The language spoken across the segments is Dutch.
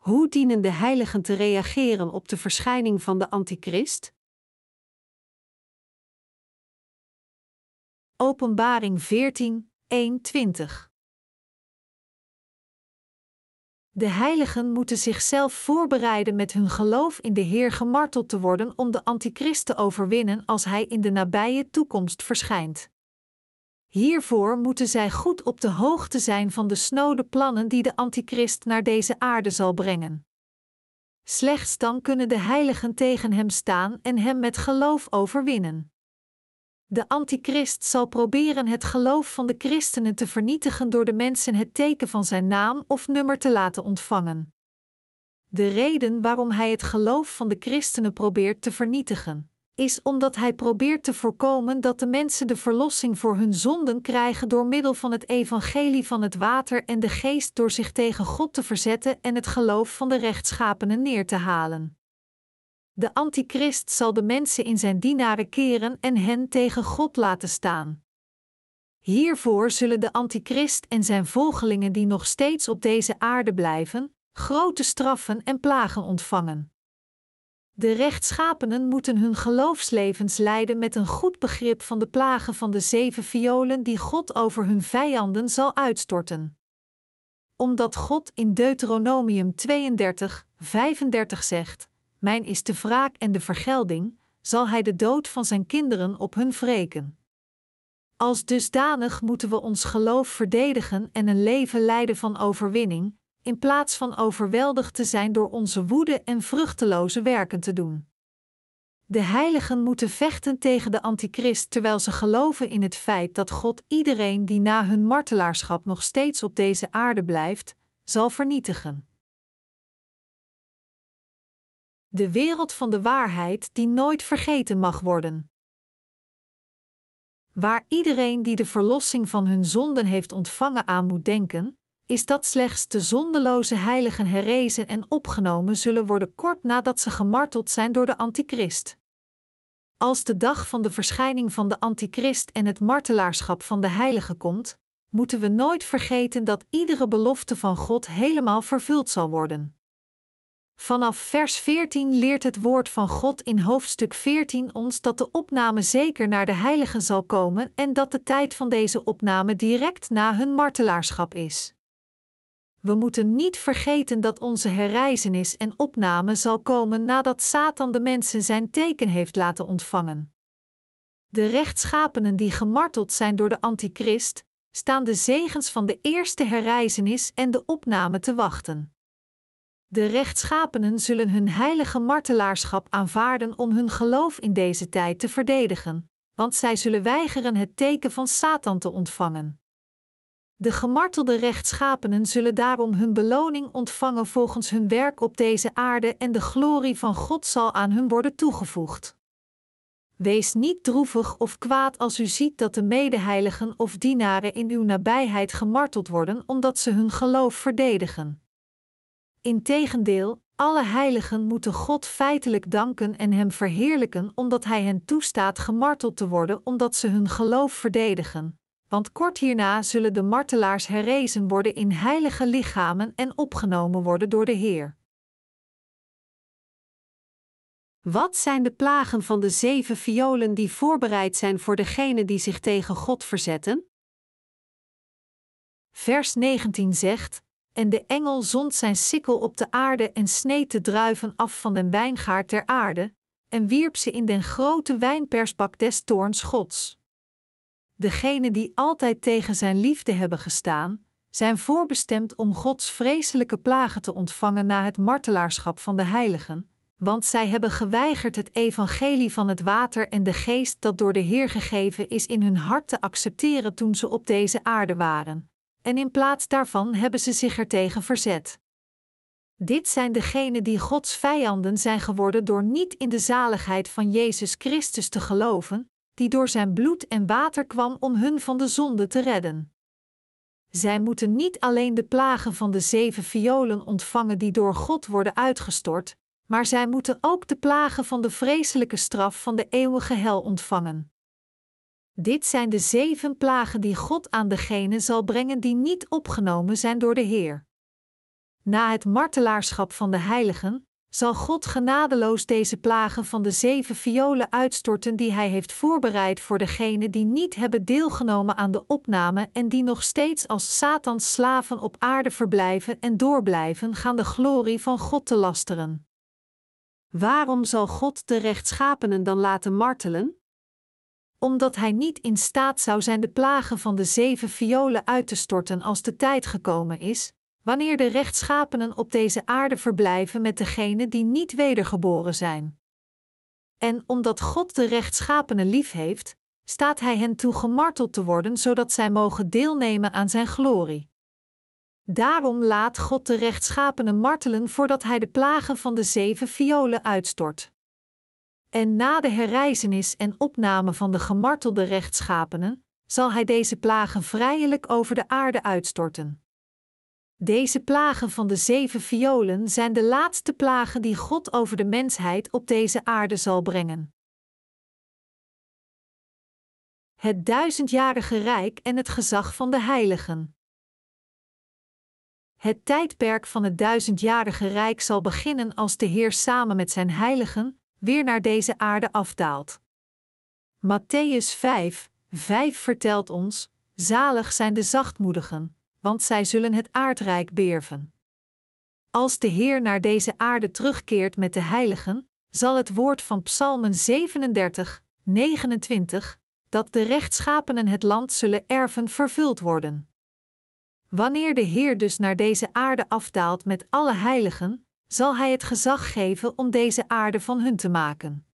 Hoe dienen de heiligen te reageren op de verschijning van de Antichrist? Openbaring 14, 1, 20 De heiligen moeten zichzelf voorbereiden met hun geloof in de Heer gemarteld te worden om de Antichrist te overwinnen als hij in de nabije toekomst verschijnt. Hiervoor moeten zij goed op de hoogte zijn van de snode plannen die de Antichrist naar deze aarde zal brengen. Slechts dan kunnen de heiligen tegen hem staan en hem met geloof overwinnen. De Antichrist zal proberen het geloof van de christenen te vernietigen door de mensen het teken van zijn naam of nummer te laten ontvangen. De reden waarom hij het geloof van de christenen probeert te vernietigen, is omdat hij probeert te voorkomen dat de mensen de verlossing voor hun zonden krijgen door middel van het evangelie van het water en de geest door zich tegen God te verzetten en het geloof van de rechtschapenen neer te halen. De antichrist zal de mensen in zijn dienaren keren en hen tegen God laten staan. Hiervoor zullen de antichrist en zijn volgelingen die nog steeds op deze aarde blijven, grote straffen en plagen ontvangen. De rechtschapenen moeten hun geloofslevens leiden met een goed begrip van de plagen van de zeven violen die God over hun vijanden zal uitstorten. Omdat God in Deuteronomium 32, 35 zegt: Mijn is de wraak en de vergelding, zal hij de dood van zijn kinderen op hun wreken. Als dusdanig moeten we ons geloof verdedigen en een leven leiden van overwinning, in plaats van overweldigd te zijn door onze woede en vruchteloze werken te doen. De heiligen moeten vechten tegen de antichrist terwijl ze geloven in het feit dat God iedereen die na hun martelaarschap nog steeds op deze aarde blijft, zal vernietigen. De wereld van de waarheid die nooit vergeten mag worden. Waar iedereen die de verlossing van hun zonden heeft ontvangen aan moet denken, is dat slechts de zondeloze heiligen herrezen en opgenomen zullen worden kort nadat ze gemarteld zijn door de antichrist. Als de dag van de verschijning van de antichrist en het martelaarschap van de heiligen komt, moeten we nooit vergeten dat iedere belofte van God helemaal vervuld zal worden. Vanaf vers 14 leert het woord van God in hoofdstuk 14 ons dat de opname zeker naar de heiligen zal komen en dat de tijd van deze opname direct na hun martelaarschap is. We moeten niet vergeten dat onze herrijzenis en opname zal komen nadat Satan de mensen zijn teken heeft laten ontvangen. De rechtschapenen die gemarteld zijn door de antichrist, staan de zegens van de eerste herrijzenis en de opname te wachten. De rechtschapenen zullen hun heilige martelaarschap aanvaarden om hun geloof in deze tijd te verdedigen, want zij zullen weigeren het teken van Satan te ontvangen. De gemartelde rechtschapenen zullen daarom hun beloning ontvangen volgens hun werk op deze aarde en de glorie van God zal aan hun worden toegevoegd. Wees niet droevig of kwaad als u ziet dat de medeheiligen of dienaren in uw nabijheid gemarteld worden omdat ze hun geloof verdedigen. Integendeel, alle heiligen moeten God feitelijk danken en Hem verheerlijken omdat Hij hen toestaat gemarteld te worden omdat ze hun geloof verdedigen want kort hierna zullen de martelaars herrezen worden in heilige lichamen en opgenomen worden door de Heer. Wat zijn de plagen van de zeven violen die voorbereid zijn voor degenen die zich tegen God verzetten? Vers 19 zegt: En de engel zond zijn sikkel op de aarde en sneed de druiven af van den wijngaard ter aarde, en wierp ze in den grote wijnpersbak des toorns Gods degenen die altijd tegen zijn liefde hebben gestaan, zijn voorbestemd om Gods vreselijke plagen te ontvangen na het martelaarschap van de heiligen, want zij hebben geweigerd het evangelie van het water en de geest dat door de Heer gegeven is in hun hart te accepteren toen ze op deze aarde waren, en in plaats daarvan hebben ze zich ertegen verzet. Dit zijn degenen die Gods vijanden zijn geworden door niet in de zaligheid van Jezus Christus te geloven, die door zijn bloed en water kwam om hun van de zonde te redden. Zij moeten niet alleen de plagen van de zeven violen ontvangen die door God worden uitgestort, maar zij moeten ook de plagen van de vreselijke straf van de eeuwige hel ontvangen. Dit zijn de zeven plagen die God aan degenen zal brengen die niet opgenomen zijn door de Heer. na het martelaarschap van de heiligen, zal God genadeloos deze plagen van de zeven violen uitstorten die Hij heeft voorbereid voor degenen die niet hebben deelgenomen aan de opname en die nog steeds als Satans slaven op aarde verblijven en doorblijven gaan de glorie van God te lasteren. Waarom zal God de rechtschapenen dan laten martelen? Omdat Hij niet in staat zou zijn de plagen van de zeven violen uit te storten als de tijd gekomen is, wanneer de rechtschapenen op deze aarde verblijven met degenen die niet wedergeboren zijn. En omdat God de rechtschapenen lief heeft, staat Hij hen toe gemarteld te worden, zodat zij mogen deelnemen aan Zijn glorie. Daarom laat God de rechtschapenen martelen voordat Hij de plagen van de zeven violen uitstort. En na de herrijzenis en opname van de gemartelde rechtschapenen, zal Hij deze plagen vrijelijk over de aarde uitstorten. Deze plagen van de zeven violen zijn de laatste plagen die God over de mensheid op deze aarde zal brengen. Het duizendjarige rijk en het gezag van de heiligen. Het tijdperk van het duizendjarige rijk zal beginnen als de Heer samen met zijn heiligen weer naar deze aarde afdaalt. Matthäus 5, 5 vertelt ons: Zalig zijn de zachtmoedigen, want zij zullen het aardrijk beerven. Als de Heer naar deze aarde terugkeert met de heiligen, zal het woord van Psalmen 37, 29, dat de rechtschapenen het land zullen erven vervuld worden. Wanneer de Heer dus naar deze aarde afdaalt met alle heiligen, zal Hij het gezag geven om deze aarde van hun te maken.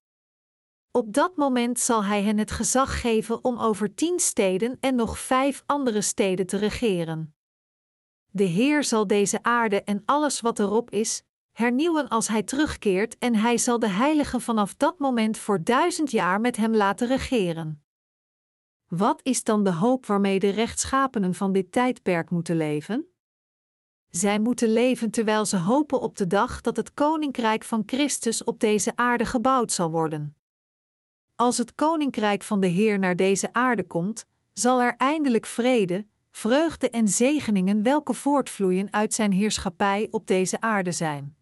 Op dat moment zal Hij hen het gezag geven om over tien steden en nog vijf andere steden te regeren. De Heer zal deze aarde en alles wat erop is, hernieuwen als Hij terugkeert en Hij zal de heiligen vanaf dat moment voor duizend jaar met Hem laten regeren. Wat is dan de hoop waarmee de rechtschapenen van dit tijdperk moeten leven? Zij moeten leven terwijl ze hopen op de dag dat het koninkrijk van Christus op deze aarde gebouwd zal worden. Als het koninkrijk van de Heer naar deze aarde komt, zal er eindelijk vrede, vreugde en zegeningen welke voortvloeien uit zijn heerschappij op deze aarde zijn.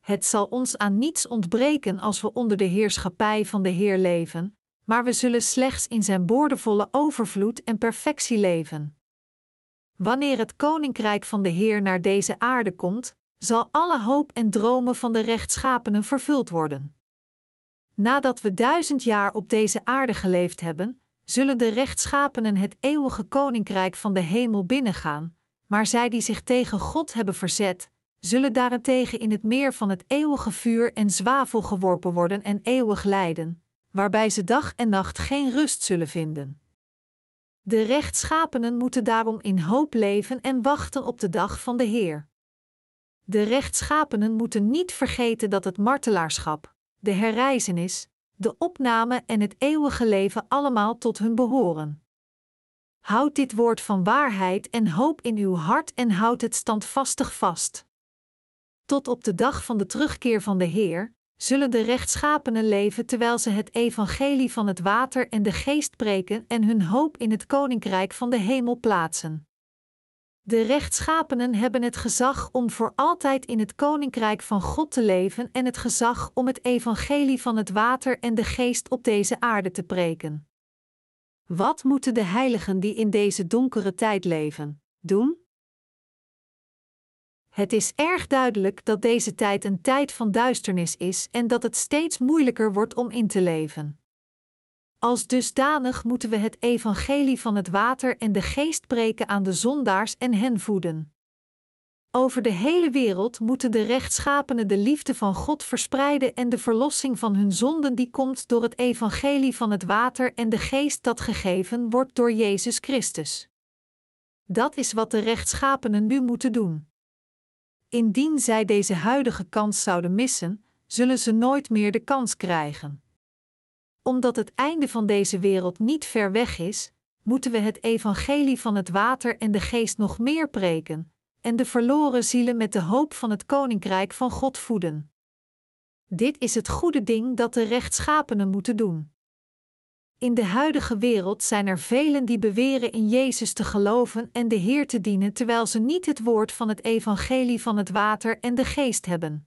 Het zal ons aan niets ontbreken als we onder de heerschappij van de Heer leven, maar we zullen slechts in zijn boordevolle overvloed en perfectie leven. Wanneer het koninkrijk van de Heer naar deze aarde komt, zal alle hoop en dromen van de rechtschapenen vervuld worden. Nadat we duizend jaar op deze aarde geleefd hebben, zullen de rechtschapenen het eeuwige koninkrijk van de hemel binnengaan, maar zij die zich tegen God hebben verzet, zullen daarentegen in het meer van het eeuwige vuur en zwavel geworpen worden en eeuwig lijden, waarbij ze dag en nacht geen rust zullen vinden. De rechtschapenen moeten daarom in hoop leven en wachten op de dag van de Heer. De rechtschapenen moeten niet vergeten dat het martelaarschap, de herrijzenis, de opname en het eeuwige leven allemaal tot hun behoren. Houd dit woord van waarheid en hoop in uw hart en houd het standvastig vast. Tot op de dag van de terugkeer van de Heer zullen de rechtschapenen leven terwijl ze het evangelie van het water en de geest preken en hun hoop in het koninkrijk van de hemel plaatsen. De rechtschapenen hebben het gezag om voor altijd in het koninkrijk van God te leven en het gezag om het evangelie van het water en de geest op deze aarde te preken. Wat moeten de heiligen die in deze donkere tijd leven, doen? Het is erg duidelijk dat deze tijd een tijd van duisternis is en dat het steeds moeilijker wordt om in te leven. Als dusdanig moeten we het evangelie van het water en de geest preken aan de zondaars en hen voeden. Over de hele wereld moeten de rechtschapenen de liefde van God verspreiden en de verlossing van hun zonden die komt door het evangelie van het water en de geest dat gegeven wordt door Jezus Christus. Dat is wat de rechtschapenen nu moeten doen. Indien zij deze huidige kans zouden missen, zullen ze nooit meer de kans krijgen omdat het einde van deze wereld niet ver weg is, moeten we het evangelie van het water en de geest nog meer preken, en de verloren zielen met de hoop van het koninkrijk van God voeden. Dit is het goede ding dat de rechtschapenen moeten doen. In de huidige wereld zijn er velen die beweren in Jezus te geloven en de Heer te dienen terwijl ze niet het woord van het evangelie van het water en de geest hebben.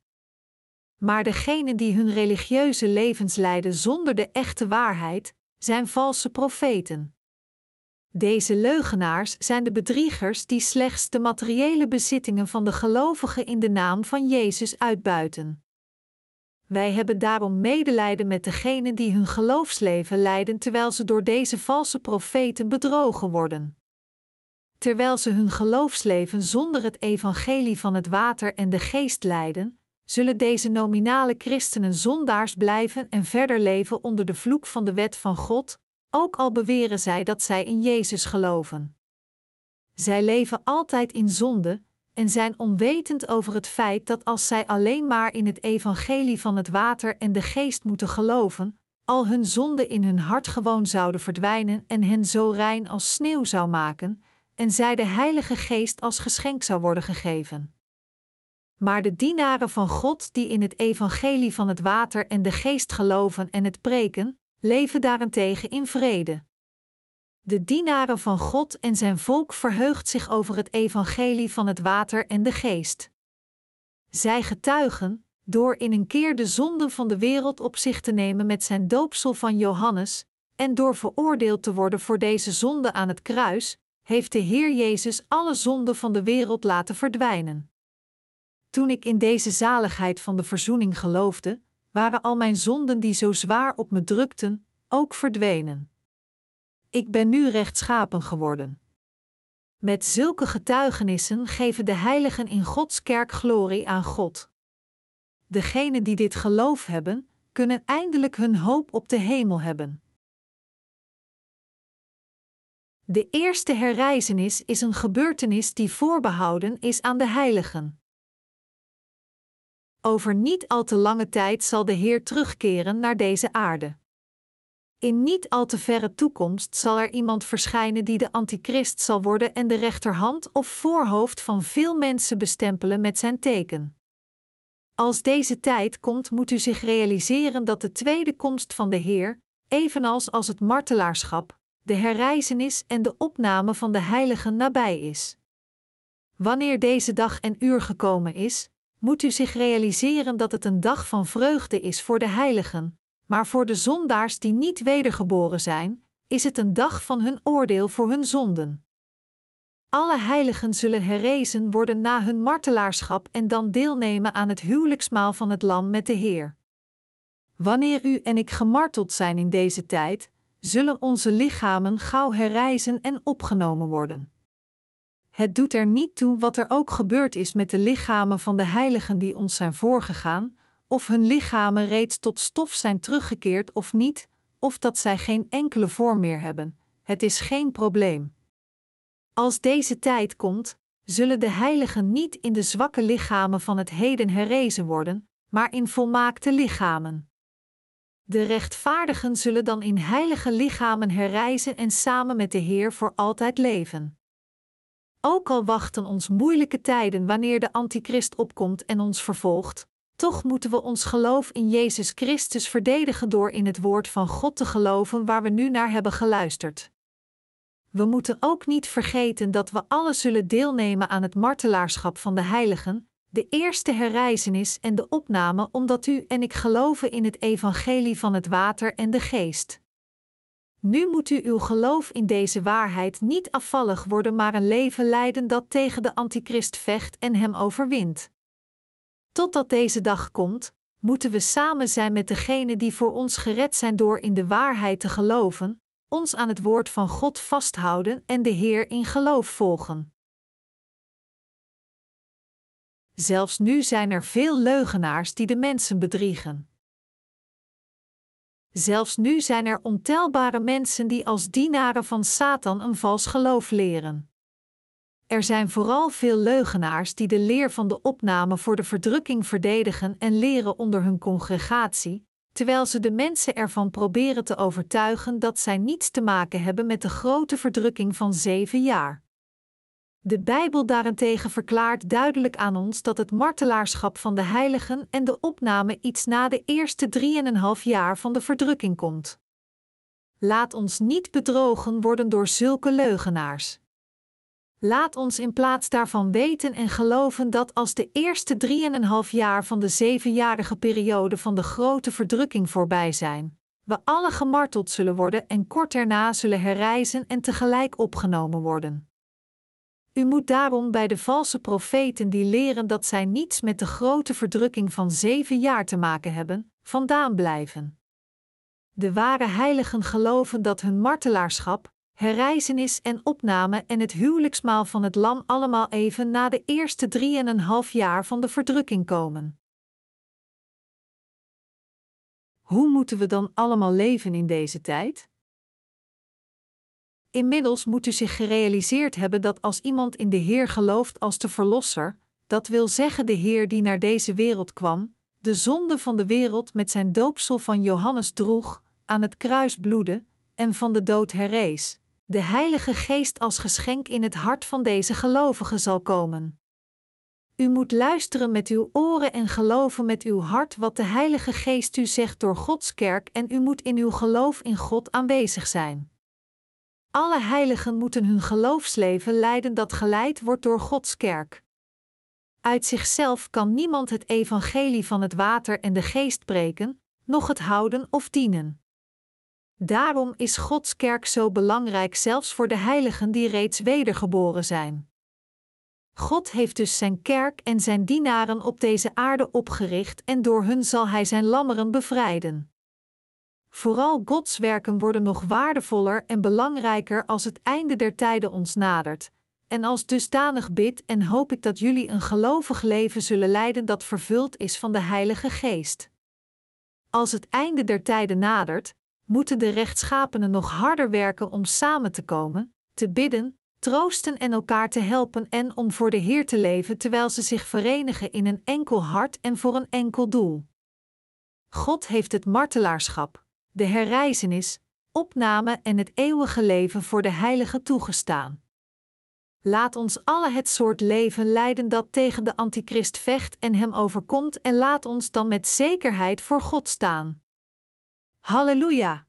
Maar degenen die hun religieuze levens leiden zonder de echte waarheid, zijn valse profeten. Deze leugenaars zijn de bedriegers die slechts de materiële bezittingen van de gelovigen in de naam van Jezus uitbuiten. Wij hebben daarom medelijden met degenen die hun geloofsleven leiden terwijl ze door deze valse profeten bedrogen worden. Terwijl ze hun geloofsleven zonder het evangelie van het water en de geest leiden, zullen deze nominale christenen zondaars blijven en verder leven onder de vloek van de wet van God, ook al beweren zij dat zij in Jezus geloven. Zij leven altijd in zonde en zijn onwetend over het feit dat als zij alleen maar in het evangelie van het water en de geest moeten geloven, al hun zonde in hun hart gewoon zouden verdwijnen en hen zo rein als sneeuw zou maken, en zij de Heilige Geest als geschenk zou worden gegeven. Maar de dienaren van God die in het evangelie van het water en de geest geloven en het preken, leven daarentegen in vrede. De dienaren van God en zijn volk verheugt zich over het evangelie van het water en de geest. Zij getuigen, door in een keer de zonden van de wereld op zich te nemen met zijn doopsel van Johannes, en door veroordeeld te worden voor deze zonde aan het kruis, heeft de Heer Jezus alle zonden van de wereld laten verdwijnen. Toen ik in deze zaligheid van de verzoening geloofde, waren al mijn zonden die zo zwaar op me drukten, ook verdwenen. Ik ben nu rechtschapen geworden. Met zulke getuigenissen geven de heiligen in Gods kerk glorie aan God. Degenen die dit geloof hebben, kunnen eindelijk hun hoop op de hemel hebben. De eerste herreizenis is een gebeurtenis die voorbehouden is aan de heiligen. Over niet al te lange tijd zal de Heer terugkeren naar deze aarde. In niet al te verre toekomst zal er iemand verschijnen die de antichrist zal worden en de rechterhand of voorhoofd van veel mensen bestempelen met zijn teken. Als deze tijd komt, moet u zich realiseren dat de tweede komst van de Heer, evenals als het martelaarschap, de herreizenis en de opname van de heiligen nabij is. Wanneer deze dag en uur gekomen is, moet u zich realiseren dat het een dag van vreugde is voor de heiligen, maar voor de zondaars die niet wedergeboren zijn, is het een dag van hun oordeel voor hun zonden. Alle heiligen zullen herrezen worden na hun martelaarschap en dan deelnemen aan het huwelijksmaal van het Lam met de Heer. Wanneer u en ik gemarteld zijn in deze tijd, zullen onze lichamen gauw herreizen en opgenomen worden. Het doet er niet toe wat er ook gebeurd is met de lichamen van de heiligen die ons zijn voorgegaan, of hun lichamen reeds tot stof zijn teruggekeerd of niet, of dat zij geen enkele vorm meer hebben. Het is geen probleem. Als deze tijd komt, zullen de heiligen niet in de zwakke lichamen van het heden herrezen worden, maar in volmaakte lichamen. De rechtvaardigen zullen dan in heilige lichamen herreizen en samen met de Heer voor altijd leven. Ook al wachten ons moeilijke tijden wanneer de antichrist opkomt en ons vervolgt, toch moeten we ons geloof in Jezus Christus verdedigen door in het woord van God te geloven waar we nu naar hebben geluisterd. We moeten ook niet vergeten dat we alle zullen deelnemen aan het martelaarschap van de heiligen, de eerste herreizenis en de opname, omdat u en ik geloven in het evangelie van het water en de geest. Nu moet u uw geloof in deze waarheid niet afvallig worden, maar een leven leiden dat tegen de antichrist vecht en hem overwint. Totdat deze dag komt, moeten we samen zijn met degenen die voor ons gered zijn door in de waarheid te geloven, ons aan het woord van God vasthouden en de Heer in geloof volgen. Zelfs nu zijn er veel leugenaars die de mensen bedriegen. Zelfs nu zijn er ontelbare mensen die als dienaren van Satan een vals geloof leren. Er zijn vooral veel leugenaars die de leer van de opname voor de verdrukking verdedigen en leren onder hun congregatie, terwijl ze de mensen ervan proberen te overtuigen dat zij niets te maken hebben met de grote verdrukking van zeven jaar. De Bijbel daarentegen verklaart duidelijk aan ons dat het martelaarschap van de heiligen en de opname iets na de eerste drieënhalf jaar van de verdrukking komt. Laat ons niet bedrogen worden door zulke leugenaars. Laat ons in plaats daarvan weten en geloven dat als de eerste drieënhalf jaar van de zevenjarige periode van de grote verdrukking voorbij zijn, we alle gemarteld zullen worden en kort daarna zullen herrijzen en tegelijk opgenomen worden. U moet daarom bij de valse profeten die leren dat zij niets met de grote verdrukking van zeven jaar te maken hebben, vandaan blijven. De ware heiligen geloven dat hun martelaarschap, herrijzenis en opname en het huwelijksmaal van het lam allemaal even na de eerste drieënhalf jaar van de verdrukking komen. Hoe moeten we dan allemaal leven in deze tijd? Inmiddels moet u zich gerealiseerd hebben dat als iemand in de Heer gelooft als de Verlosser, dat wil zeggen de Heer die naar deze wereld kwam, de zonde van de wereld met zijn doopsel van Johannes droeg, aan het kruis bloedde en van de dood herrees, de Heilige Geest als geschenk in het hart van deze gelovigen zal komen. U moet luisteren met uw oren en geloven met uw hart wat de Heilige Geest u zegt door Gods kerk en u moet in uw geloof in God aanwezig zijn. Alle heiligen moeten hun geloofsleven leiden dat geleid wordt door Gods kerk. Uit zichzelf kan niemand het evangelie van het water en de geest breken, noch het houden of dienen. Daarom is Gods kerk zo belangrijk zelfs voor de heiligen die reeds wedergeboren zijn. God heeft dus zijn kerk en zijn dienaren op deze aarde opgericht en door hun zal hij zijn lammeren bevrijden. Vooral Gods werken worden nog waardevoller en belangrijker als het einde der tijden ons nadert. En als dusdanig bid en hoop ik dat jullie een gelovig leven zullen leiden dat vervuld is van de Heilige Geest. Als het einde der tijden nadert, moeten de rechtschapenen nog harder werken om samen te komen, te bidden, troosten en elkaar te helpen en om voor de Heer te leven terwijl ze zich verenigen in een enkel hart en voor een enkel doel. God heeft het martelaarschap, de herrijzenis, opname en het eeuwige leven voor de heilige toegestaan. Laat ons alle het soort leven leiden dat tegen de antichrist vecht en hem overkomt en laat ons dan met zekerheid voor God staan. Halleluja!